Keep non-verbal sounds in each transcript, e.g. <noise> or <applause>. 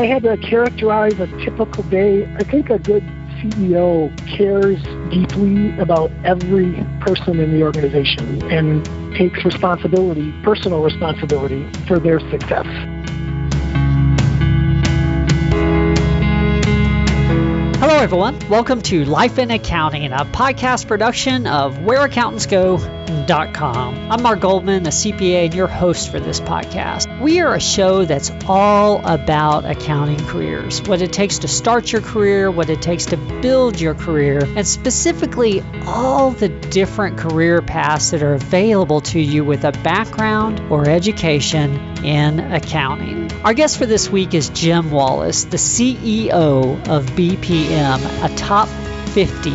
I had to characterize a typical day, I think a good CEO cares deeply about every person in the organization and takes responsibility, personal responsibility for their success. Hello, everyone. Welcome to Life in Accounting, a podcast production of WhereAccountantsGo.com. I'm Mark Goldman, a CPA, and your host for this podcast. We are a show that's all about accounting careers what it takes to start your career, what it takes to build your career, and specifically all the different career paths that are available to you with a background or education in accounting. Our guest for this week is Jim Wallace, the CEO of BPM, a top 50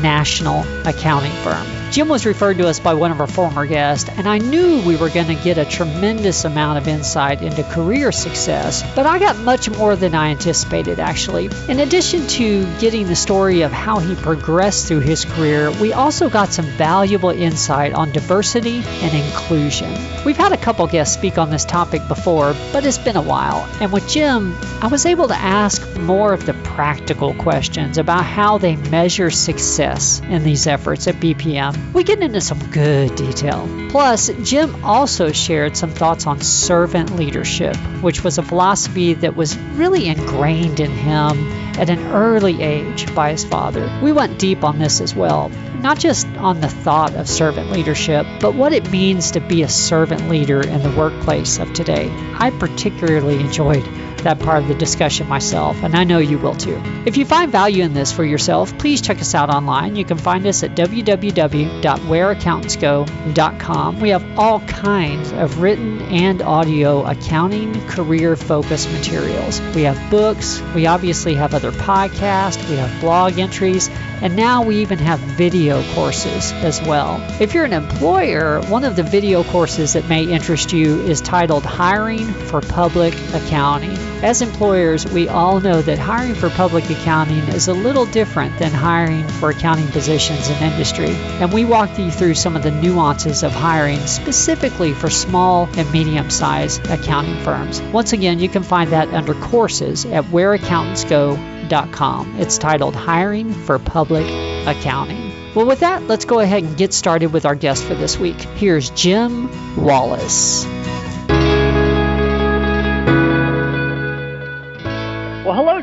national accounting firm. Jim was referred to us by one of our former guests, and I knew we were going to get a tremendous amount of insight into career success, but I got much more than I anticipated actually. In addition to getting the story of how he progressed through his career, we also got some valuable insight on diversity and inclusion. We've had a couple guests speak on this topic before, but it's been a while, and with Jim, I was able to ask more of the practical questions about how they measure success in these efforts at BPM. We get into some good detail. Plus, Jim also shared some thoughts on servant leadership, which was a philosophy that was really ingrained in him at an early age by his father. We went deep on this as well, not just on the thought of servant leadership, but what it means to be a servant leader in the workplace of today. I particularly enjoyed that part of the discussion myself, and I know you will too. If you find value in this for yourself, please check us out online. You can find us at www.whereaccountantsgo.com. We have all kinds of written and audio accounting career focused materials. We have books, we obviously have other podcasts, we have blog entries, and now we even have video courses as well. If you're an employer, one of the video courses that may interest you is titled Hiring for Public Accounting. As employers, we all know that hiring for public accounting is a little different than hiring for accounting positions in industry. And we walk you through some of the nuances of hiring specifically for small and medium sized accounting firms. Once again, you can find that under courses at whereaccountantsgo.com. It's titled Hiring for Public Accounting. Well, with that, let's go ahead and get started with our guest for this week. Here's Jim Wallace.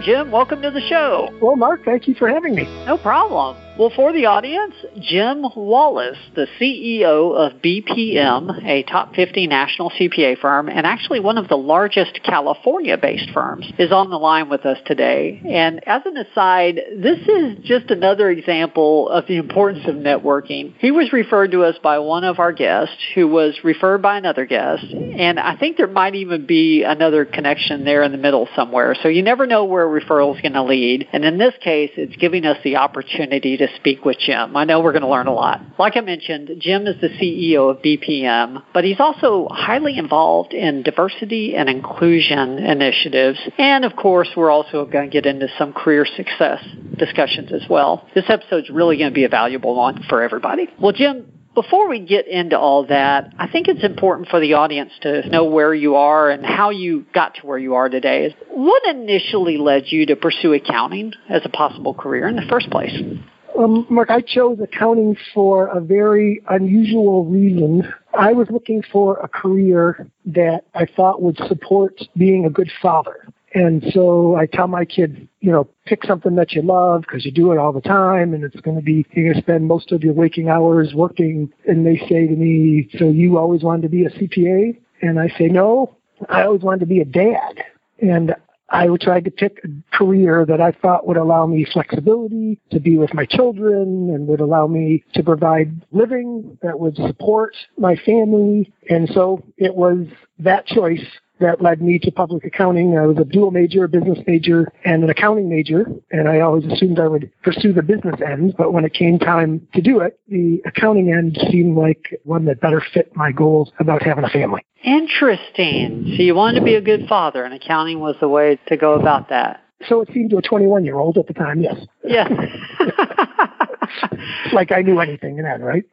Jim. Welcome to the show. Well, Mark, thank you for having me. No problem. Well, for the audience, Jim Wallace, the CEO of BPM, a top 50 national CPA firm, and actually one of the largest California based firms, is on the line with us today. And as an aside, this is just another example of the importance of networking. He was referred to us by one of our guests who was referred by another guest. And I think there might even be another connection there in the middle somewhere. So you never know where referral is going to lead. And in this case, it's giving us the opportunity to speak with Jim. I know we're going to learn a lot. Like I mentioned, Jim is the CEO of BPM, but he's also highly involved in diversity and inclusion initiatives. And of course, we're also going to get into some career success discussions as well. This episode's really going to be a valuable one for everybody. Well, Jim, before we get into all that, I think it's important for the audience to know where you are and how you got to where you are today. What initially led you to pursue accounting as a possible career in the first place? Um, Mark, I chose accounting for a very unusual reason. I was looking for a career that I thought would support being a good father. And so I tell my kids, you know, pick something that you love because you do it all the time and it's going to be, you're going to spend most of your waking hours working. And they say to me, so you always wanted to be a CPA? And I say, no, I always wanted to be a dad. And I tried to pick a career that I thought would allow me flexibility to be with my children and would allow me to provide living that would support my family. And so it was that choice that led me to public accounting. I was a dual major, a business major, and an accounting major, and I always assumed I would pursue the business end. But when it came time to do it, the accounting end seemed like one that better fit my goals about having a family. Interesting. So you wanted to be a good father, and accounting was the way to go about that. So it seemed to a 21 year old at the time, yes. Yes. <laughs> <laughs> like I knew anything then, right?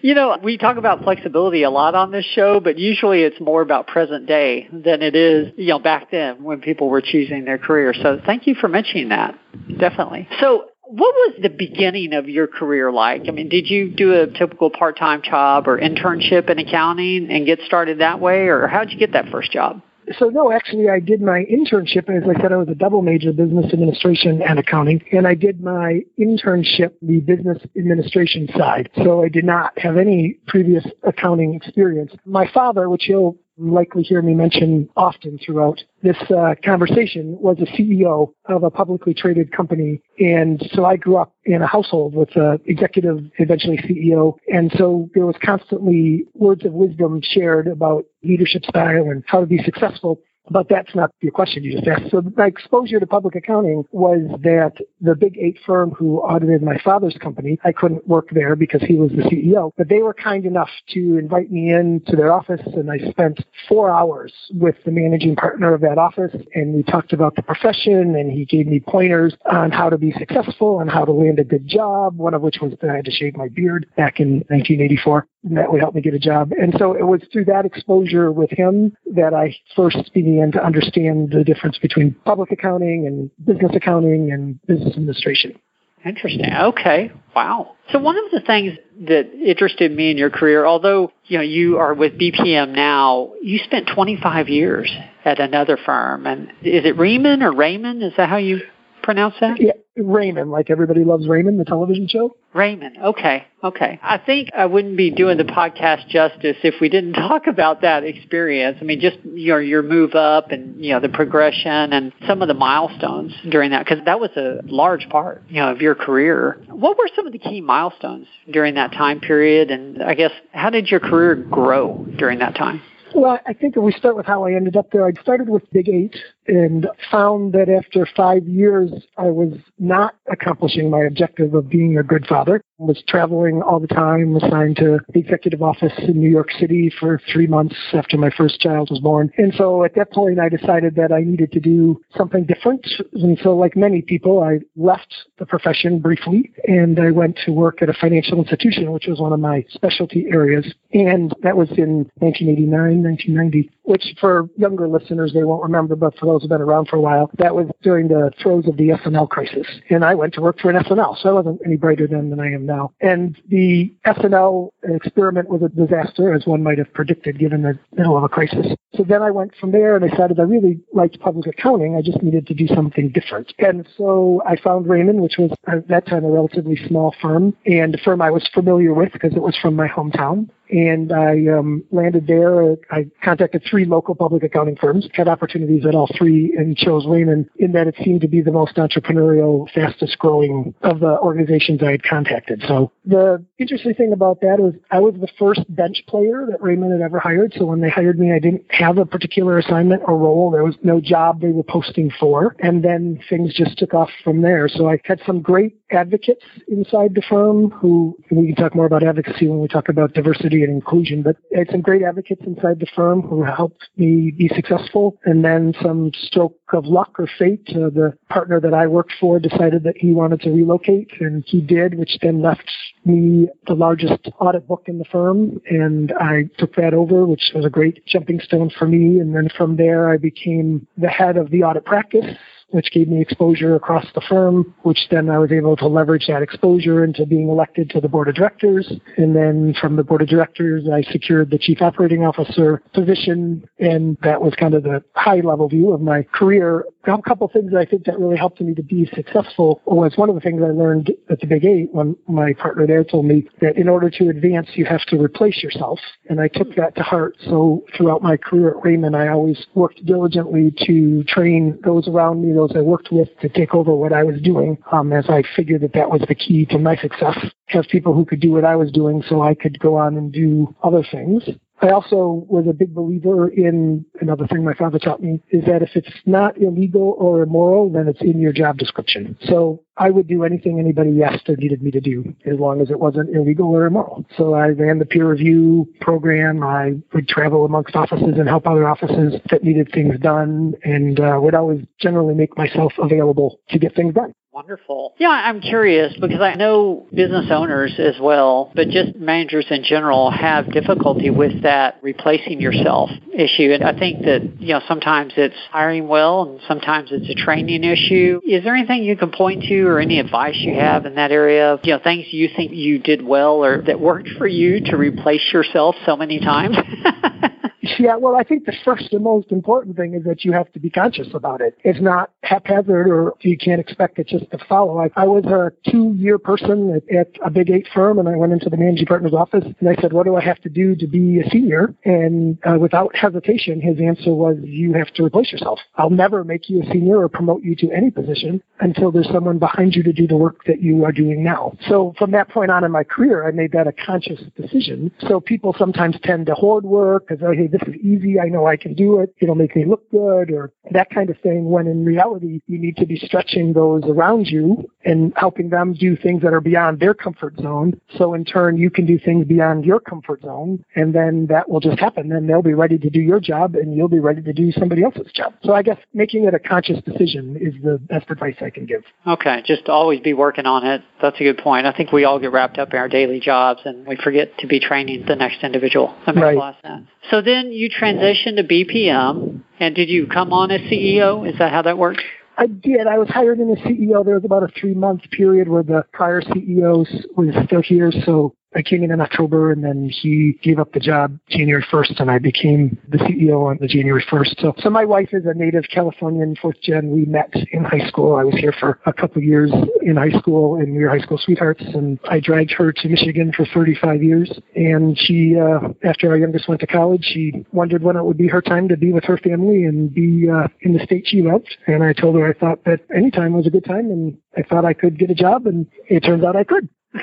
You know, we talk about flexibility a lot on this show, but usually it's more about present day than it is, you know, back then when people were choosing their career. So thank you for mentioning that. Definitely. So what was the beginning of your career like? I mean, did you do a typical part-time job or internship in accounting and get started that way, or how did you get that first job? So no, actually, I did my internship. As I said, I was a double major, business administration and accounting, and I did my internship the business administration side. So I did not have any previous accounting experience. My father, which he'll likely hear me mention often throughout this uh, conversation, was a CEO of a publicly traded company. And so I grew up in a household with an executive, eventually CEO. And so there was constantly words of wisdom shared about leadership style and how to be successful. But that's not your question you just asked. So my exposure to public accounting was that the big eight firm who audited my father's company, I couldn't work there because he was the CEO, but they were kind enough to invite me in to their office and I spent four hours with the managing partner of that office and we talked about the profession and he gave me pointers on how to be successful and how to land a good job, one of which was that I had to shave my beard back in 1984 and that would help me get a job. And so it was through that exposure with him that I first began to understand the difference between public accounting and business accounting and business administration. Interesting. Okay. Wow. So one of the things that interested me in your career, although you know you are with BPM now, you spent 25 years at another firm, and is it Riemann or Raymond? Is that how you pronounce that? Yeah, Raymond, like everybody loves Raymond, the television show. Raymond. Okay. Okay. I think I wouldn't be doing the podcast justice if we didn't <laughs> talk about that experience. I mean, just your your move up and you know the progression and some of the milestones during that because that was a large part you know of your career. What were some of the key milestones during that time period? And I guess how did your career grow during that time? Well, I think if we start with how I ended up there, I started with Big Eight and found that after five years, I was not accomplishing my objective of being a good father. I was traveling all the time, assigned to the executive office in New York City for three months after my first child was born. And so at that point, I decided that I needed to do something different. And so like many people, I left the profession briefly and I went to work at a financial institution, which was one of my specialty areas. And that was in 1989, 1990 which for younger listeners they won't remember, but for those who've been around for a while, that was during the throes of the S&L crisis. And I went to work for an S&L, so I wasn't any brighter then than I am now. And the S&L experiment was a disaster, as one might have predicted, given the middle of a crisis. So then I went from there and I decided I really liked public accounting. I just needed to do something different. And so I found Raymond, which was at that time a relatively small firm, and a firm I was familiar with because it was from my hometown and I um, landed there. I contacted three local public accounting firms, had opportunities at all three, and chose Raymond in that it seemed to be the most entrepreneurial, fastest growing of the organizations I had contacted. So the interesting thing about that was I was the first bench player that Raymond had ever hired. So when they hired me, I didn't have a particular assignment or role. There was no job they were posting for. And then things just took off from there. So I had some great advocates inside the firm who we can talk more about advocacy when we talk about diversity and inclusion, but I had some great advocates inside the firm who helped me be successful. And then some stroke of luck or fate, uh, the partner that I worked for decided that he wanted to relocate and he did, which then left me the largest audit book in the firm. And I took that over, which was a great jumping stone for me. And then from there, I became the head of the audit practice which gave me exposure across the firm, which then I was able to leverage that exposure into being elected to the board of directors. And then from the board of directors, I secured the chief operating officer position. And that was kind of the high level view of my career. A couple things I think that really helped me to be successful was one of the things I learned at the Big Eight when my partner there told me that in order to advance, you have to replace yourself. And I took that to heart. So throughout my career at Raymond, I always worked diligently to train those around me those I worked with to take over what I was doing, um, as I figured that that was the key to my success. Have people who could do what I was doing so I could go on and do other things. I also was a big believer in another thing my father taught me is that if it's not illegal or immoral, then it's in your job description. So I would do anything anybody asked or needed me to do as long as it wasn't illegal or immoral. So I ran the peer review program. I would travel amongst offices and help other offices that needed things done and uh, would always generally make myself available to get things done. Wonderful. Yeah, I'm curious because I know business owners as well, but just managers in general have difficulty with that replacing yourself issue. And I think that, you know, sometimes it's hiring well and sometimes it's a training issue. Is there anything you can point to or any advice you have in that area? You know, things you think you did well or that worked for you to replace yourself so many times? <laughs> Yeah, well, I think the first and most important thing is that you have to be conscious about it. It's not haphazard or you can't expect it just to follow. I, I was a two year person at, at, a big eight firm and I went into the managing partner's office and I said, what do I have to do to be a senior? And uh, without hesitation, his answer was, you have to replace yourself. I'll never make you a senior or promote you to any position until there's someone behind you to do the work that you are doing now. So from that point on in my career, I made that a conscious decision. So people sometimes tend to hoard work because, oh, hey, this is easy. I know I can do it. It'll make me look good or that kind of thing. When in reality, you need to be stretching those around you and helping them do things that are beyond their comfort zone. So in turn, you can do things beyond your comfort zone and then that will just happen. Then they'll be ready to do your job and you'll be ready to do somebody else's job. So I guess making it a conscious decision is the best advice I can give. Okay. Just always be working on it. That's a good point. I think we all get wrapped up in our daily jobs and we forget to be training the next individual. That makes right. a lot of sense. So then you transitioned to BPM, and did you come on as CEO? Is that how that works? I did. I was hired in as CEO. There was about a three month period where the prior CEO was still here, so I came in in October and then he gave up the job January 1st and I became the CEO on the January 1st. So, so my wife is a native Californian fourth gen. We met in high school. I was here for a couple years in high school and we were high school sweethearts and I dragged her to Michigan for 35 years. And she, uh, after our youngest went to college, she wondered when it would be her time to be with her family and be, uh, in the state she loved. And I told her I thought that any time was a good time and I thought I could get a job and it turns out I could. <laughs>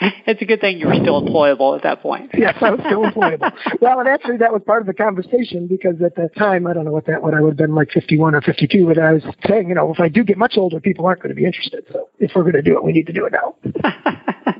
<laughs> it's a good thing you were still employable at that point. yes, I was still employable. <laughs> well, and actually that was part of the conversation because at that time, I don't know what that would I would have been like 51 or 52, but I was saying, you know, if I do get much older, people aren't going to be interested. So if we're going to do it, we need to do it now. <laughs>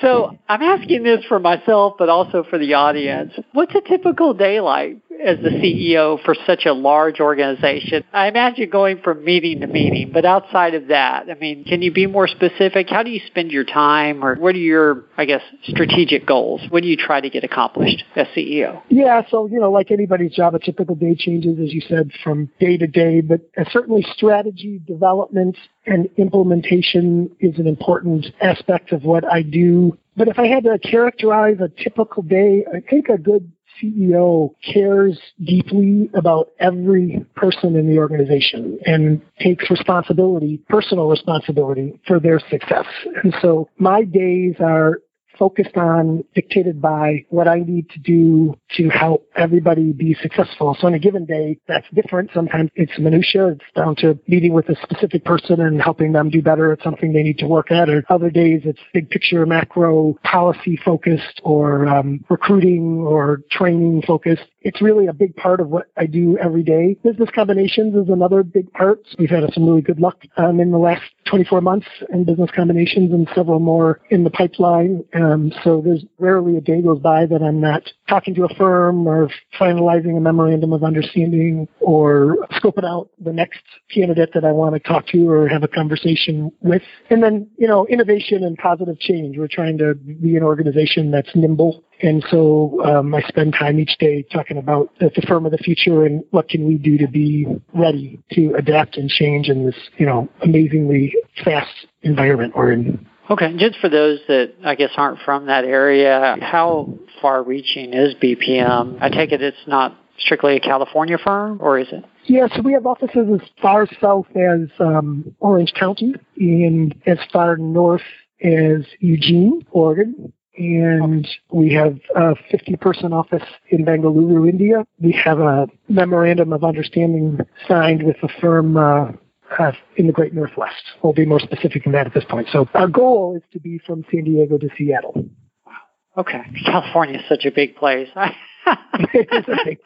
so I'm asking this for myself, but also for the audience. What's a typical day like as the CEO for such a large organization? I imagine going from meeting to meeting, but outside of that, I mean, can you be more specific? How do you spend your time, or what are your, I guess, strategic goals? What do you try to get accomplished as CEO? Yeah, so you know, like anybody's job, a typical day changes, as you said, from day to day, but uh, certainly strategy development and implementation is an important aspect of what I do. But if I had to characterize a typical day, I think a good CEO cares deeply about every person in the organization and takes responsibility, personal responsibility for their success. And so my days are focused on, dictated by what I need to do to help everybody be successful. So on a given day, that's different. Sometimes it's minutia. It's down to meeting with a specific person and helping them do better at something they need to work at. Or other days, it's big picture, macro, policy focused, or um, recruiting or training focused. It's really a big part of what I do every day. Business combinations is another big part. We've had some really good luck um, in the last 24 months in business combinations and several more in the pipeline. Um, so there's rarely a day goes by that I'm not talking to a firm or finalizing a memorandum of understanding or scoping out the next candidate that I want to talk to or have a conversation with. And then, you know, innovation and positive change. We're trying to be an organization that's nimble and so um, I spend time each day talking about the, firm of the future and what can we do to be ready to adapt and change in this, you know, amazingly fast environment we're in. Okay, just for those that I guess aren't from that area, how far-reaching is BPM? I take it it's not strictly a California firm, or is it? Yeah, so we have offices as far south as um, Orange County and as far north as Eugene, Oregon and we have a 50 person office in Bangalore, India. We have a memorandum of understanding signed with a firm uh, uh, in the Great Northwest. We'll be more specific than that at this point. So our goal is to be from San Diego to Seattle. Wow. Okay. California is such a big place. <laughs> it's a big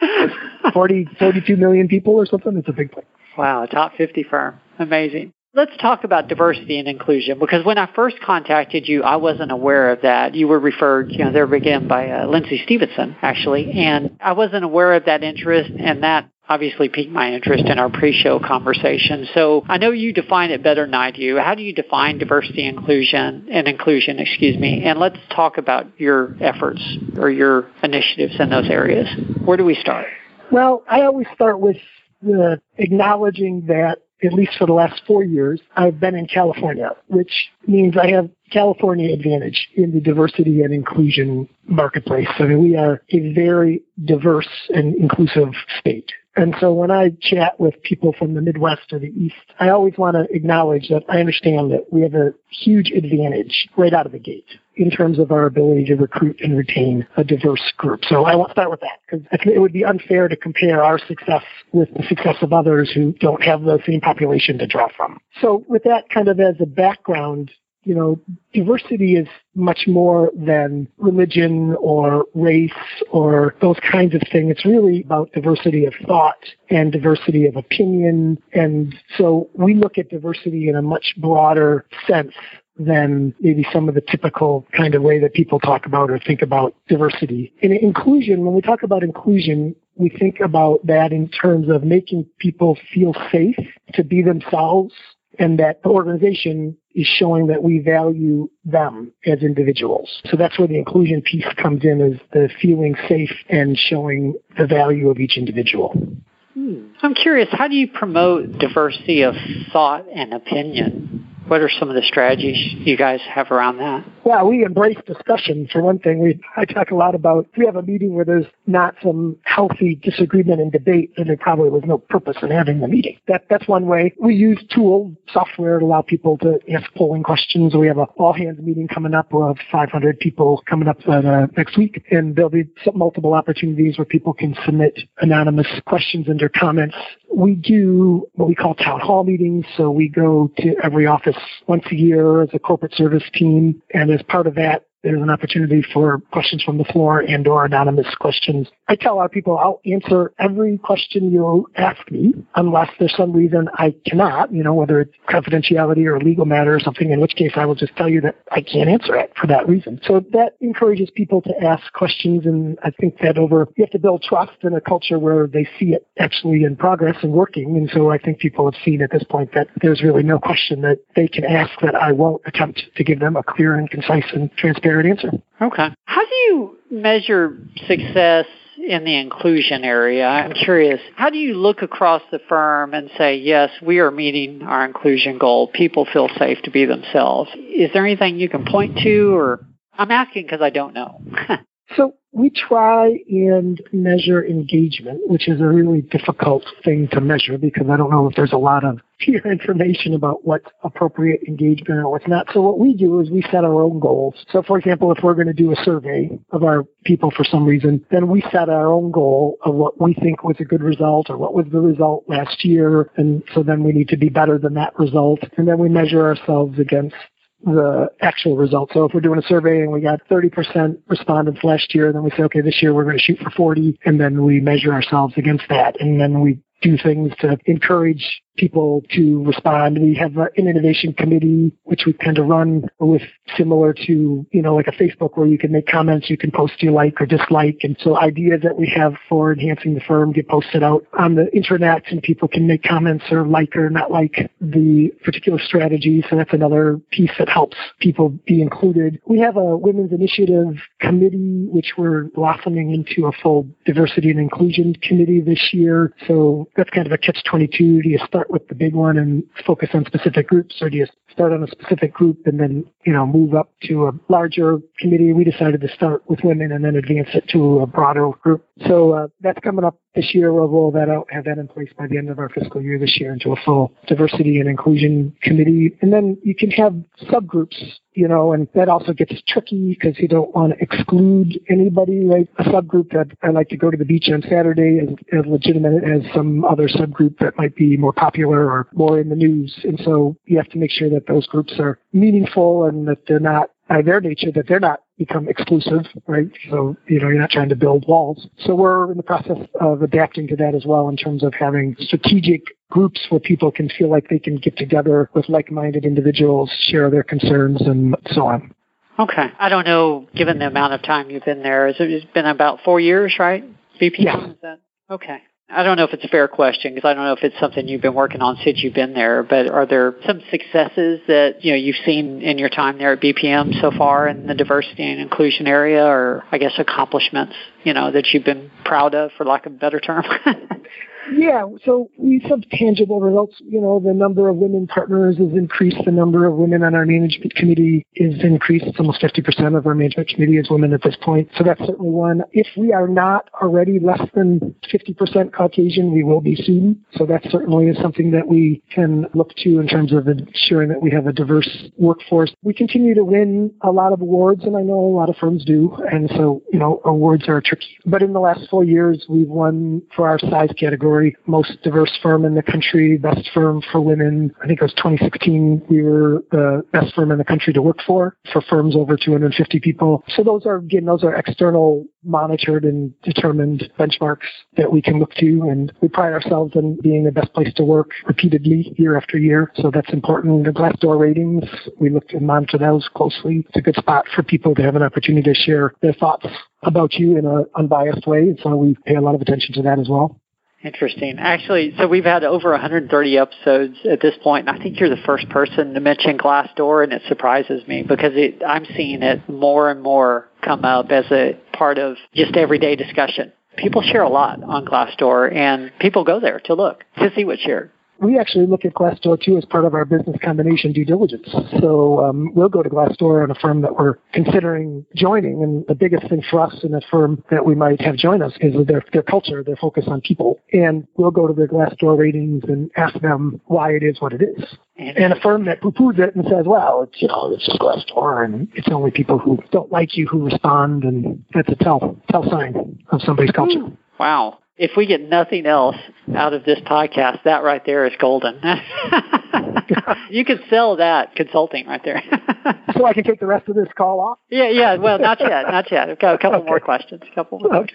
40, 42 million people or something. It's a big place. Wow. A top 50 firm. Amazing. Let's talk about diversity and inclusion because when I first contacted you, I wasn't aware of that. You were referred, you know, there again by uh, Lindsay Stevenson, actually, and I wasn't aware of that interest and that obviously piqued my interest in our pre-show conversation. So I know you define it better than I do. How do you define diversity inclusion and inclusion, excuse me? And let's talk about your efforts or your initiatives in those areas. Where do we start? Well, I always start with the acknowledging that at least for the last four years, I've been in California, which means I have California advantage in the diversity and inclusion marketplace. I mean, we are a very diverse and inclusive state. And so when I chat with people from the Midwest or the East, I always want to acknowledge that I understand that we have a huge advantage right out of the gate in terms of our ability to recruit and retain a diverse group. So I want to start with that because I think it would be unfair to compare our success with the success of others who don't have the same population to draw from. So with that kind of as a background, you know, diversity is much more than religion or race or those kinds of things. It's really about diversity of thought and diversity of opinion. And so we look at diversity in a much broader sense than maybe some of the typical kind of way that people talk about or think about diversity. In inclusion, when we talk about inclusion, we think about that in terms of making people feel safe to be themselves and that the organization is showing that we value them as individuals. So that's where the inclusion piece comes in is the feeling safe and showing the value of each individual. Hmm. I'm curious, how do you promote diversity of thought and opinion? What are some of the strategies you guys have around that? Well, we embrace discussion. For one thing, we I talk a lot about we have a meeting where there's not some healthy disagreement and debate, then there probably was no purpose in having the meeting. That that's one way. We use tool software to allow people to ask polling questions. We have a all hands meeting coming up. We'll have 500 people coming up uh, next week, and there'll be multiple opportunities where people can submit anonymous questions and their comments. We do what we call town hall meetings. So we go to every office once a year as a corporate service team. And as part of that, there's an opportunity for questions from the floor and or anonymous questions. I tell our people I'll answer every question you ask me unless there's some reason I cannot, you know, whether it's confidentiality or a legal matter or something, in which case I will just tell you that I can't answer it for that reason. So that encourages people to ask questions and I think that over you have to build trust in a culture where they see it actually in progress and working. And so I think people have seen at this point that there's really no question that they can ask that I won't attempt to give them a clear and concise and transparent answer. Okay. How do you measure success in the inclusion area? I'm curious. How do you look across the firm and say, yes, we are meeting our inclusion goal. People feel safe to be themselves. Is there anything you can point to or I'm asking because I don't know. <laughs> so we try and measure engagement, which is a really difficult thing to measure because I don't know if there's a lot of <laughs> peer information about what's appropriate engagement or what's not. So what we do is we set our own goals. So for example, if we're going to do a survey of our people for some reason, then we set our own goal of what we think was a good result or what was the result last year. And so then we need to be better than that result. And then we measure ourselves against the actual results. So if we're doing a survey and we got 30% respondents last year, then we say, okay, this year we're going to shoot for 40, and then we measure ourselves against that, and then we do things to encourage people to respond. We have an innovation committee, which we kind of run with similar to, you know, like a Facebook where you can make comments, you can post you like or dislike. And so ideas that we have for enhancing the firm get posted out on the internet and people can make comments or like or not like the particular strategy. So that's another piece that helps people be included. We have a women's initiative committee, which we're blossoming into a full diversity and inclusion committee this year. So that's kind of a catch 22. Do you start with the big one and focus on specific groups or do you start on a specific group and then, you know, move up to a larger committee? We decided to start with women and then advance it to a broader group. So uh, that's coming up this year. We'll roll that out, have that in place by the end of our fiscal year this year into a full diversity and inclusion committee. And then you can have subgroups, you know, and that also gets tricky because you don't want to exclude anybody, right? A subgroup that I like to go to the beach on Saturday is as legitimate as some other subgroup that might be more popular or more in the news. And so you have to make sure that those groups are meaningful and that they're not by their nature that they're not become exclusive, right? So, you know, you're not trying to build walls. So we're in the process of adapting to that as well in terms of having strategic groups where people can feel like they can get together with like-minded individuals, share their concerns and so on. Okay. I don't know, given the amount of time you've been there, it's been about four years, right? VP? Yeah. Okay. I don't know if it's a fair question because I don't know if it's something you've been working on since you've been there, but are there some successes that, you know, you've seen in your time there at BPM so far in the diversity and inclusion area or I guess accomplishments, you know, that you've been proud of for lack of a better term? <laughs> Yeah, so we have tangible results. You know, the number of women partners has increased. The number of women on our management committee is increased. It's almost 50% of our management committee is women at this point. So that's certainly one. If we are not already less than 50% Caucasian, we will be soon. So that certainly is something that we can look to in terms of ensuring that we have a diverse workforce. We continue to win a lot of awards, and I know a lot of firms do. And so, you know, awards are tricky. But in the last four years, we've won for our size category most diverse firm in the country, best firm for women. I think it was 2016. We were the best firm in the country to work for, for firms over 250 people. So those are, again, those are external monitored and determined benchmarks that we can look to. And we pride ourselves in being the best place to work repeatedly year after year. So that's important. The Glassdoor ratings, we look and monitor those closely. It's a good spot for people to have an opportunity to share their thoughts about you in an unbiased way. So we pay a lot of attention to that as well. Interesting. Actually, so we've had over 130 episodes at this point, and I think you're the first person to mention Glassdoor, and it surprises me because it, I'm seeing it more and more come up as a part of just everyday discussion. People share a lot on Glassdoor, and people go there to look to see what's shared we actually look at Glassdoor too as part of our business combination due diligence. So um, we'll go to Glassdoor on a firm that we're considering joining, and the biggest thing for us in a firm that we might have join us is their their culture, their focus on people, and we'll go to their Glassdoor ratings and ask them why it is what it is. And a firm that poo-poos it and says, well, it's, you know, it's just Glassdoor and it's only people who don't like you who respond and that's a tell, tell sign of somebody's culture. Wow if we get nothing else out of this podcast, that right there is golden. <laughs> you could sell that consulting right there. <laughs> so I can take the rest of this call off? Yeah, yeah. Well, not yet, <laughs> not yet. I've got a couple okay. more questions. A couple more. Okay.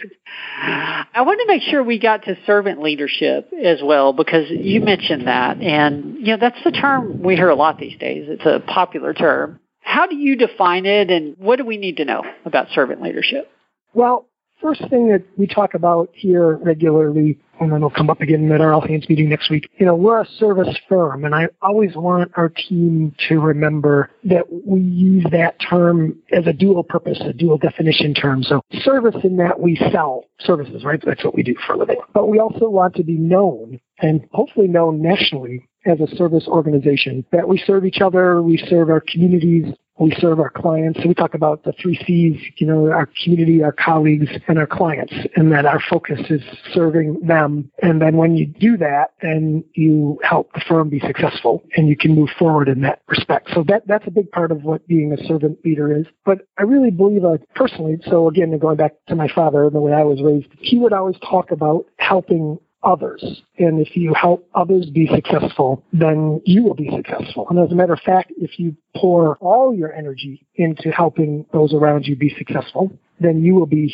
I want to make sure we got to servant leadership as well because you mentioned that, and you know that's the term we hear a lot these days. It's a popular term. How do you define it, and what do we need to know about servant leadership? Well, first thing that we talk about here regularly, and then it'll come up again at our all hands meeting next week. You know, we're a service firm, and I always want our team to remember that we use that term as a dual purpose, a dual definition term. So service in that we sell services, right? That's what we do for a living. But we also want to be known and hopefully known nationally as a service organization that we serve each other, we serve our communities, we serve our clients. So we talk about the three C's, you know, our community, our colleagues, and our clients, and that our focus is serving them. And then when you do that, then you help the firm be successful and you can move forward in that respect. So that, that's a big part of what being a servant leader is. But I really believe uh, personally, so again, going back to my father and the way I was raised, he would always talk about helping others. And if you help others be successful, then you will be successful. And as a matter of fact, if you pour all your energy into helping those around you be successful, then you will be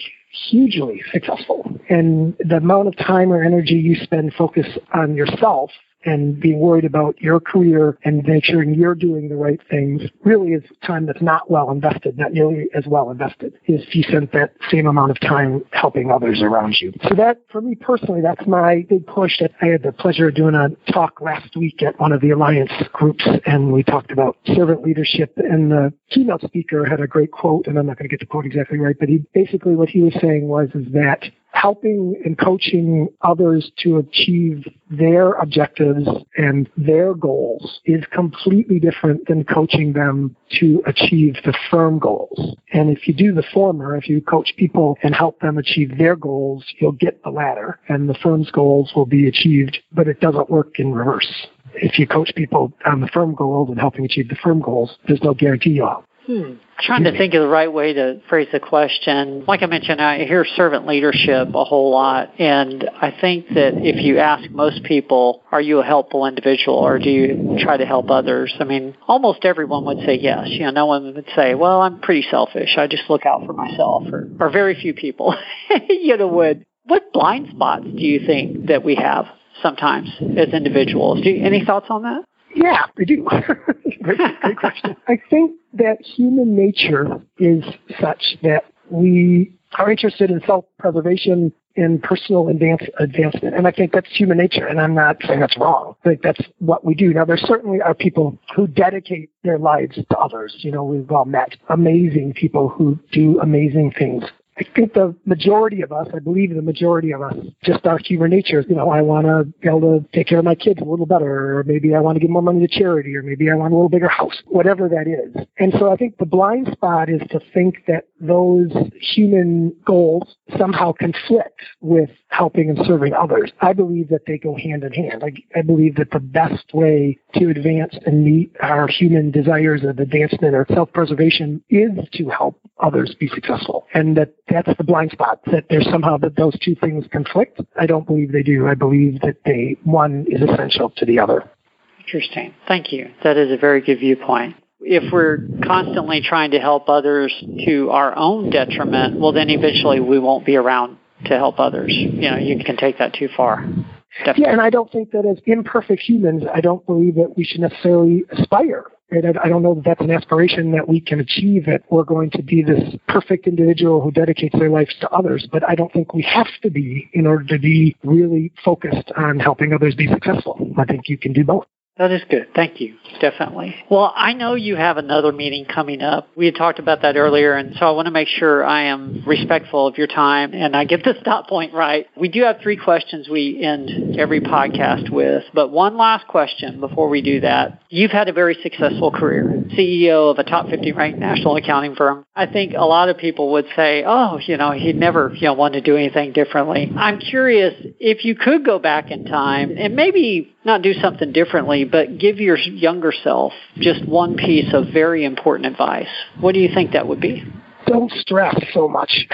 hugely successful. And the amount of time or energy you spend focused on yourself and being worried about your career and sure you're doing the right things really is time that's not well invested, not nearly as well invested if you spent that same amount of time helping others around you. So that, for me personally, that's my big push. That I had the pleasure of doing a talk last week at one of the Alliance groups and we talked about servant leadership and the keynote speaker had a great quote and I'm not going to get the quote exactly right, but he basically what he was saying was is that helping and coaching others to achieve their objectives and their goals is completely different than coaching them to achieve the firm goals. And if you do the former, if you coach people and help them achieve their goals, you'll get the latter and the firm's goals will be achieved, but it doesn't work in reverse. If you coach people on the firm goals and helping achieve the firm goals, there's no guarantee you'll Hmm. Trying to think of the right way to phrase the question. Like I mentioned, I hear servant leadership a whole lot, and I think that if you ask most people, are you a helpful individual or do you try to help others? I mean, almost everyone would say yes. You know, no one would say, well, I'm pretty selfish. I just look out for myself, or, or very few people, <laughs> you know, would. What blind spots do you think that we have sometimes as individuals? Do you, any thoughts on that? Yeah, I do. <laughs> great, <laughs> great question. I think that human nature is such that we are interested in self-preservation in personal advance, advancement. And I think that's human nature, and I'm not saying that's wrong. I think that's what we do. Now, there certainly are people who dedicate their lives to others. You know, we've all met amazing people who do amazing things I think the majority of us, I believe the majority of us, just our human nature, is, you know, I want to be able to take care of my kids a little better, or maybe I want to give more money to charity, or maybe I want a little bigger house, whatever that is. And so I think the blind spot is to think that those human goals somehow conflict with helping and serving others. I believe that they go hand in hand. I, I believe that the best way to advance and meet our human desires of advancement or self-preservation is to help others be successful. And that that's the blind spot, that there's somehow that those two things conflict. I don't believe they do. I believe that they, one is essential to the other. Interesting. Thank you. That is a very good viewpoint if we're constantly trying to help others to our own detriment, well, then eventually we won't be around to help others. You know, you can take that too far. Definitely. Yeah, and I don't think that as imperfect humans, I don't believe that we should necessarily aspire. I don't know that that's an aspiration that we can achieve that we're going to be this perfect individual who dedicates their lives to others. But I don't think we have to be in order to be really focused on helping others be successful. I think you can do both. That is good. Thank you. Definitely. Well, I know you have another meeting coming up. We had talked about that earlier, and so I want to make sure I am respectful of your time and I get the stop point right. We do have three questions we end every podcast with, but one last question before we do that. You've had a very successful career, CEO of a top 50 ranked national accounting firm. I think a lot of people would say, oh, you know, he'd never, you know, want to do anything differently. I'm curious if you could go back in time and maybe not do something differently, but give your younger self just one piece of very important advice, what do you think that would be? Don't stress so much. <laughs>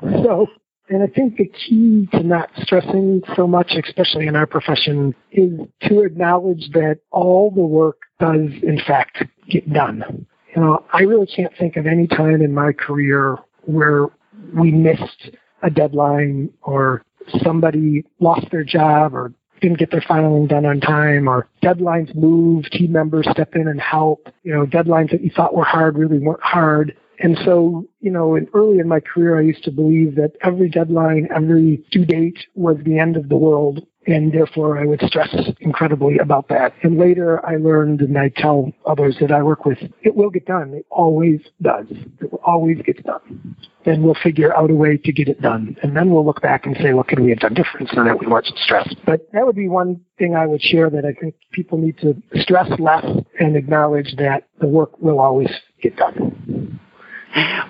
so, and I think the key to not stressing so much, especially in our profession, is to acknowledge that all the work does, in fact, get done. You know, I really can't think of any time in my career where we missed a deadline or somebody lost their job or didn't get their filing done on time or deadlines moved, team members step in and help. You know, deadlines that you thought were hard really weren't hard. And so, you know, in, early in my career, I used to believe that every deadline, every due date was the end of the world and therefore I would stress incredibly about that. And later I learned, and I tell others that I work with, it will get done. It always does. It always gets done. Then we'll figure out a way to get it done. And then we'll look back and say, what could we have done different so that we weren't stressed? But that would be one thing I would share that I think people need to stress less and acknowledge that the work will always get done.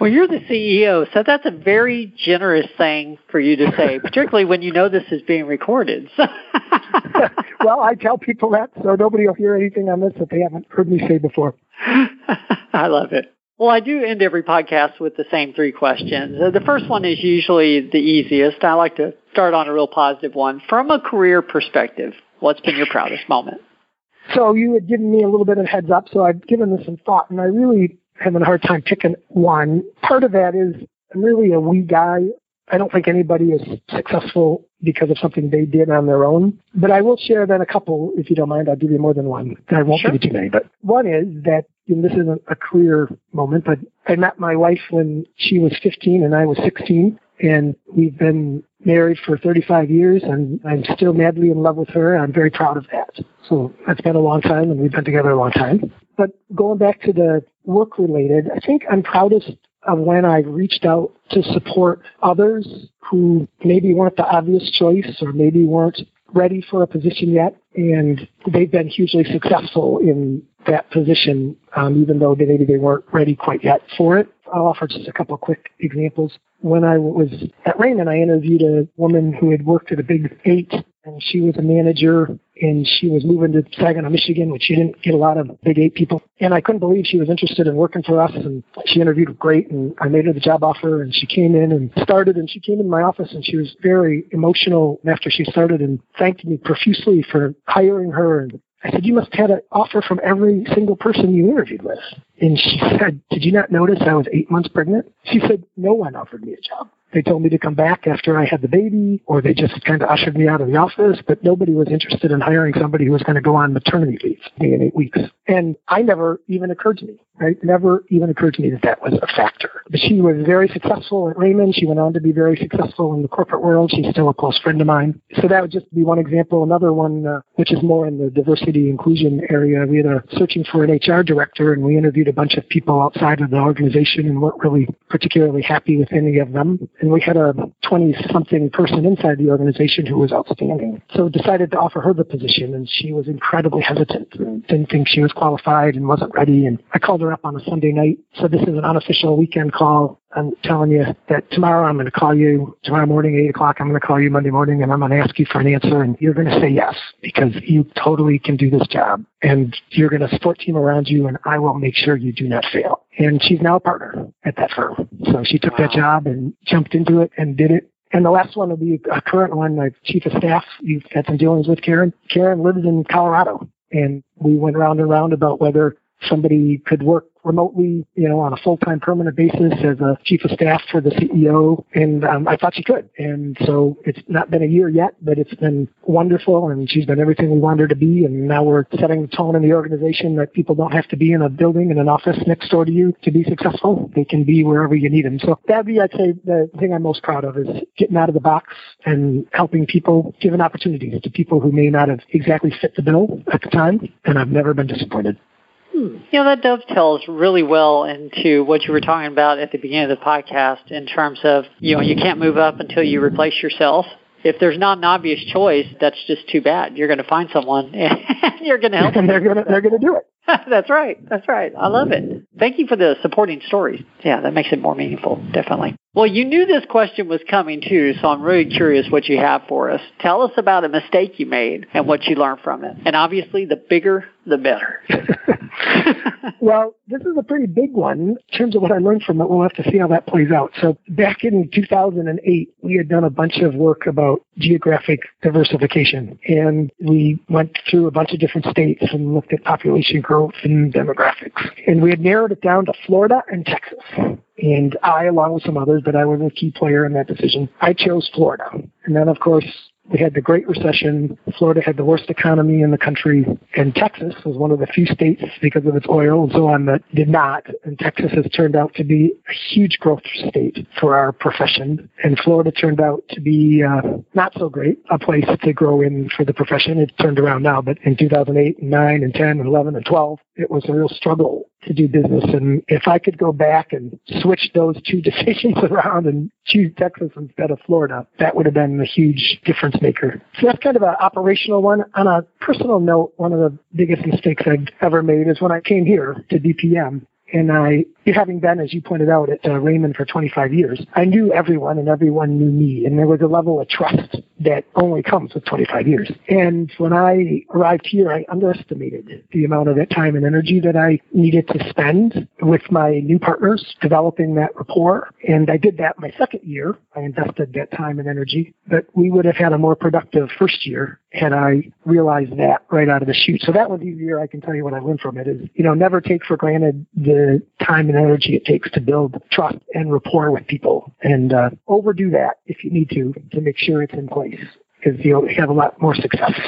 Well, you're the CEO, so that's a very generous thing for you to say, <laughs> particularly when you know this is being recorded. <laughs> well, I tell people that so nobody will hear anything on this that they haven't heard me say before. <laughs> I love it. Well, I do end every podcast with the same three questions. Uh, the first one is usually the easiest. I like to start on a real positive one. From a career perspective, what's been your proudest moment? So you had given me a little bit of heads up, so I've given this some thought, and I really having a hard time picking one. Part of that is I'm really a we guy. I don't think anybody is successful because of something they did on their own. But I will share then a couple, if you don't mind. I'll give you more than one. I won't sure. give you too many. But one is that, and this isn't a career moment, but I met my wife when she was 15 and I was 16. And we've been married for 35 years and I'm still madly in love with her. I'm very proud of that. So that's been a long time and we've been together a long time. But going back to the work related, I think I'm proudest when I reached out to support others who maybe weren't the obvious choice or maybe weren't ready for a position yet. And they've been hugely successful in that position, um, even though maybe they weren't ready quite yet for it. I'll offer just a couple of quick examples. When I was at Raymond, I interviewed a woman who had worked at a big eight and she was a manager and she was moving to Saginaw, Michigan, which she didn't get a lot of big eight people. And I couldn't believe she was interested in working for us and she interviewed great and I made her the job offer and she came in and started and she came in my office and she was very emotional after she started and thanked me profusely for hiring her and I said, you must have had an offer from every single person you interviewed with. And she said, did you not notice I was eight months pregnant? She said, no one offered me a job. They told me to come back after I had the baby, or they just kind of ushered me out of the office, but nobody was interested in hiring somebody who was going to go on maternity leave in eight weeks. And I never even occurred to me, right? Never even occurred to me that that was a factor. But she was very successful at Raymond. She went on to be very successful in the corporate world. She's still a close friend of mine. So that would just be one example. Another one, uh, which is more in the diversity inclusion area, we a searching for an HR director and we interviewed a bunch of people outside of the organization and weren't really particularly happy with any of them. And we had a 20 something person inside the organization who was outstanding. So decided to offer her the position and she was incredibly hesitant. Didn't think she was qualified and wasn't ready. And I called her up on a Sunday night. Said this is an unofficial weekend call. I'm telling you that tomorrow I'm going to call you tomorrow morning, eight o'clock. I'm going to call you Monday morning and I'm going to ask you for an answer and you're going to say yes because you totally can do this job and you're going to support team around you and I will make sure you do not fail. And she's now a partner at that firm. So she took wow. that job and jumped into it and did it and the last one will be a current one, my chief of staff. You've had some dealings with Karen. Karen lives in Colorado, and we went round and round about whether somebody could work remotely, you know, on a full-time permanent basis as a chief of staff for the CEO. And um, I thought she could. And so it's not been a year yet, but it's been wonderful. And she's been everything we wanted her to be. And now we're setting the tone in the organization that people don't have to be in a building in an office next door to you to be successful. They can be wherever you need them. So that'd be, I'd say, the thing I'm most proud of is getting out of the box and helping people, giving opportunities to people who may not have exactly fit the bill at the time. And I've never been disappointed. You know, that dovetails really well into what you were talking about at the beginning of the podcast in terms of, you know, you can't move up until you replace yourself. If there's not an obvious choice, that's just too bad. You're going to find someone <laughs> and you're going to help them. they're going to, they're going to do it. <laughs> that's right. That's right. I love it. Thank you for the supporting stories. Yeah, that makes it more meaningful, definitely. Well, you knew this question was coming too, so I'm really curious what you have for us. Tell us about a mistake you made and what you learned from it. And obviously, the bigger, the better. <laughs> <laughs> well, this is a pretty big one in terms of what I learned from it. We'll have to see how that plays out. So back in 2008, we had done a bunch of work about geographic diversification, and we went through a bunch of different states and looked at population growth and demographics. And we had narrowed it down to Florida and Texas. And I, along with some others, but I was a key player in that decision, I chose Florida. And then, of course, we had the Great Recession. Florida had the worst economy in the country, and Texas was one of the few states because of its oil and so on that did not. And Texas has turned out to be a huge growth state for our profession, and Florida turned out to be uh, not so great a place to grow in for the profession. It turned around now, but in 2008 and 9 and 10 and 11 and 12, it was a real struggle to do business. And if I could go back and switch those two <laughs> decisions around and choose Texas instead of Florida, that would have been a huge difference maker. So that's kind of an operational one. On a personal note, one of the biggest mistakes I've ever made is when I came here to DPM and I, having been, as you pointed out, at uh, Rehmann for 25 years, I knew everyone and everyone knew me. And there was a level of trust that only comes with 25 years. And when I arrived here, I underestimated the amount of that time and energy that I needed to spend with my new partners, developing that rapport. And I did that my second year. I invested that time and energy, but we would have had a more productive first year had I realized that right out of the chute. So that was easier. I can tell you what I learned from it is, you know, never take for granted the time and energy it takes to build trust and rapport with people and uh, overdo that if you need to to make sure it's in place because you'll have a lot more success.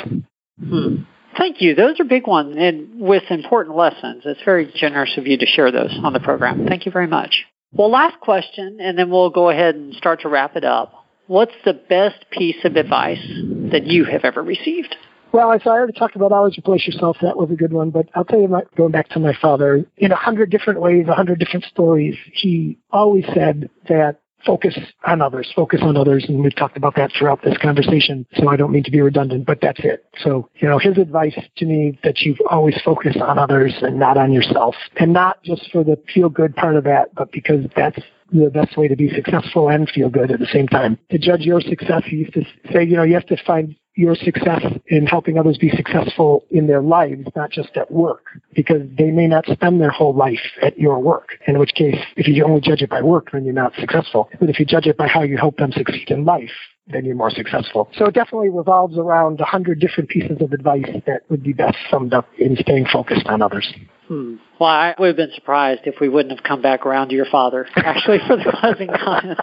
Hmm. Thank you. Those are big ones and with important lessons. It's very generous of you to share those on the program. Thank you very much. Well, last question, and then we'll go ahead and start to wrap it up. What's the best piece of advice that you have ever received? Well, I already talked about always replace yourself. That was a good one. But I'll tell you, my, going back to my father, in a hundred different ways, a hundred different stories, he always said that focus on others, focus on others. And we've talked about that throughout this conversation. So I don't mean to be redundant, but that's it. So, you know, his advice to me that you always focus on others and not on yourself and not just for the feel good part of that, but because that's the best way to be successful and feel good at the same time. To judge your success, he used to say, you know, you have to find your success in helping others be successful in their lives, not just at work, because they may not spend their whole life at your work. In which case, if you only judge it by work, then you're not successful. But if you judge it by how you help them succeed in life, then you're more successful. So it definitely revolves around a hundred different pieces of advice that would be best summed up in staying focused on others. Hmm. Well, I would have been surprised if we wouldn't have come back around to your father, <laughs> actually, for the closing comments.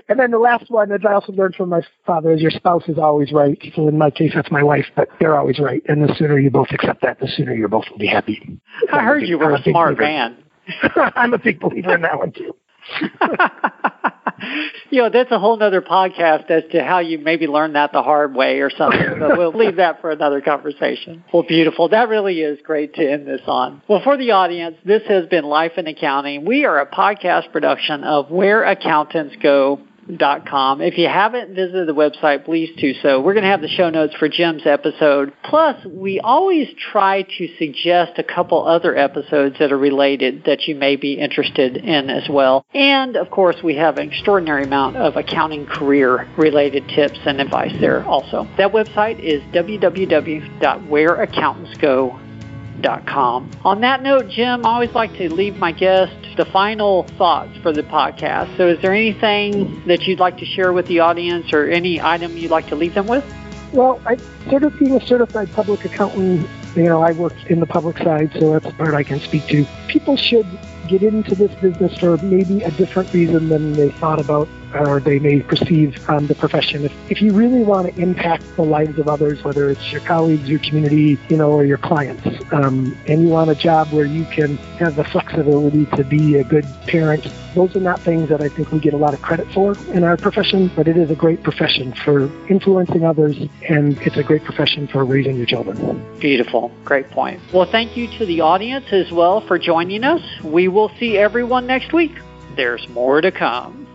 <laughs> and then the last one that I also learned from my father is your spouse is always right. So in my case, that's my wife, but they're always right. And the sooner you both accept that, the sooner you both will be happy. I heard you were a smart man. <laughs> I'm a big believer in that one too. <laughs> you know, that's a whole other podcast as to how you maybe learned that the hard way or something. But we'll <laughs> leave that for another conversation. Well, beautiful. That really is great to end this on. Well, for the audience, this has been Life in Accounting. We are a podcast production of Where Accountants Go com. If you haven't visited the website, please do so. We're going to have the show notes for Jim's episode. Plus, we always try to suggest a couple other episodes that are related that you may be interested in as well. And of course, we have an extraordinary amount of accounting career related tips and advice there also. That website is www.whereaccountantsgo.com on that note, Jim, I always like to leave my guests the final thoughts for the podcast. So, is there anything that you'd like to share with the audience or any item you'd like to leave them with? Well, I sort of being a certified public accountant, you know, I work in the public side, so that's the part I can speak to. People should get into this business for maybe a different reason than they thought about or they may perceive um, the profession. If, if you really want to impact the lives of others, whether it's your colleagues, your community, you know, or your clients, um, and you want a job where you can have the flexibility to be a good parent, those are not things that I think we get a lot of credit for in our profession, but it is a great profession for influencing others, and it's a great profession for raising your children. Beautiful. Great point. Well, thank you to the audience as well for joining us. We will see everyone next week. There's more to come.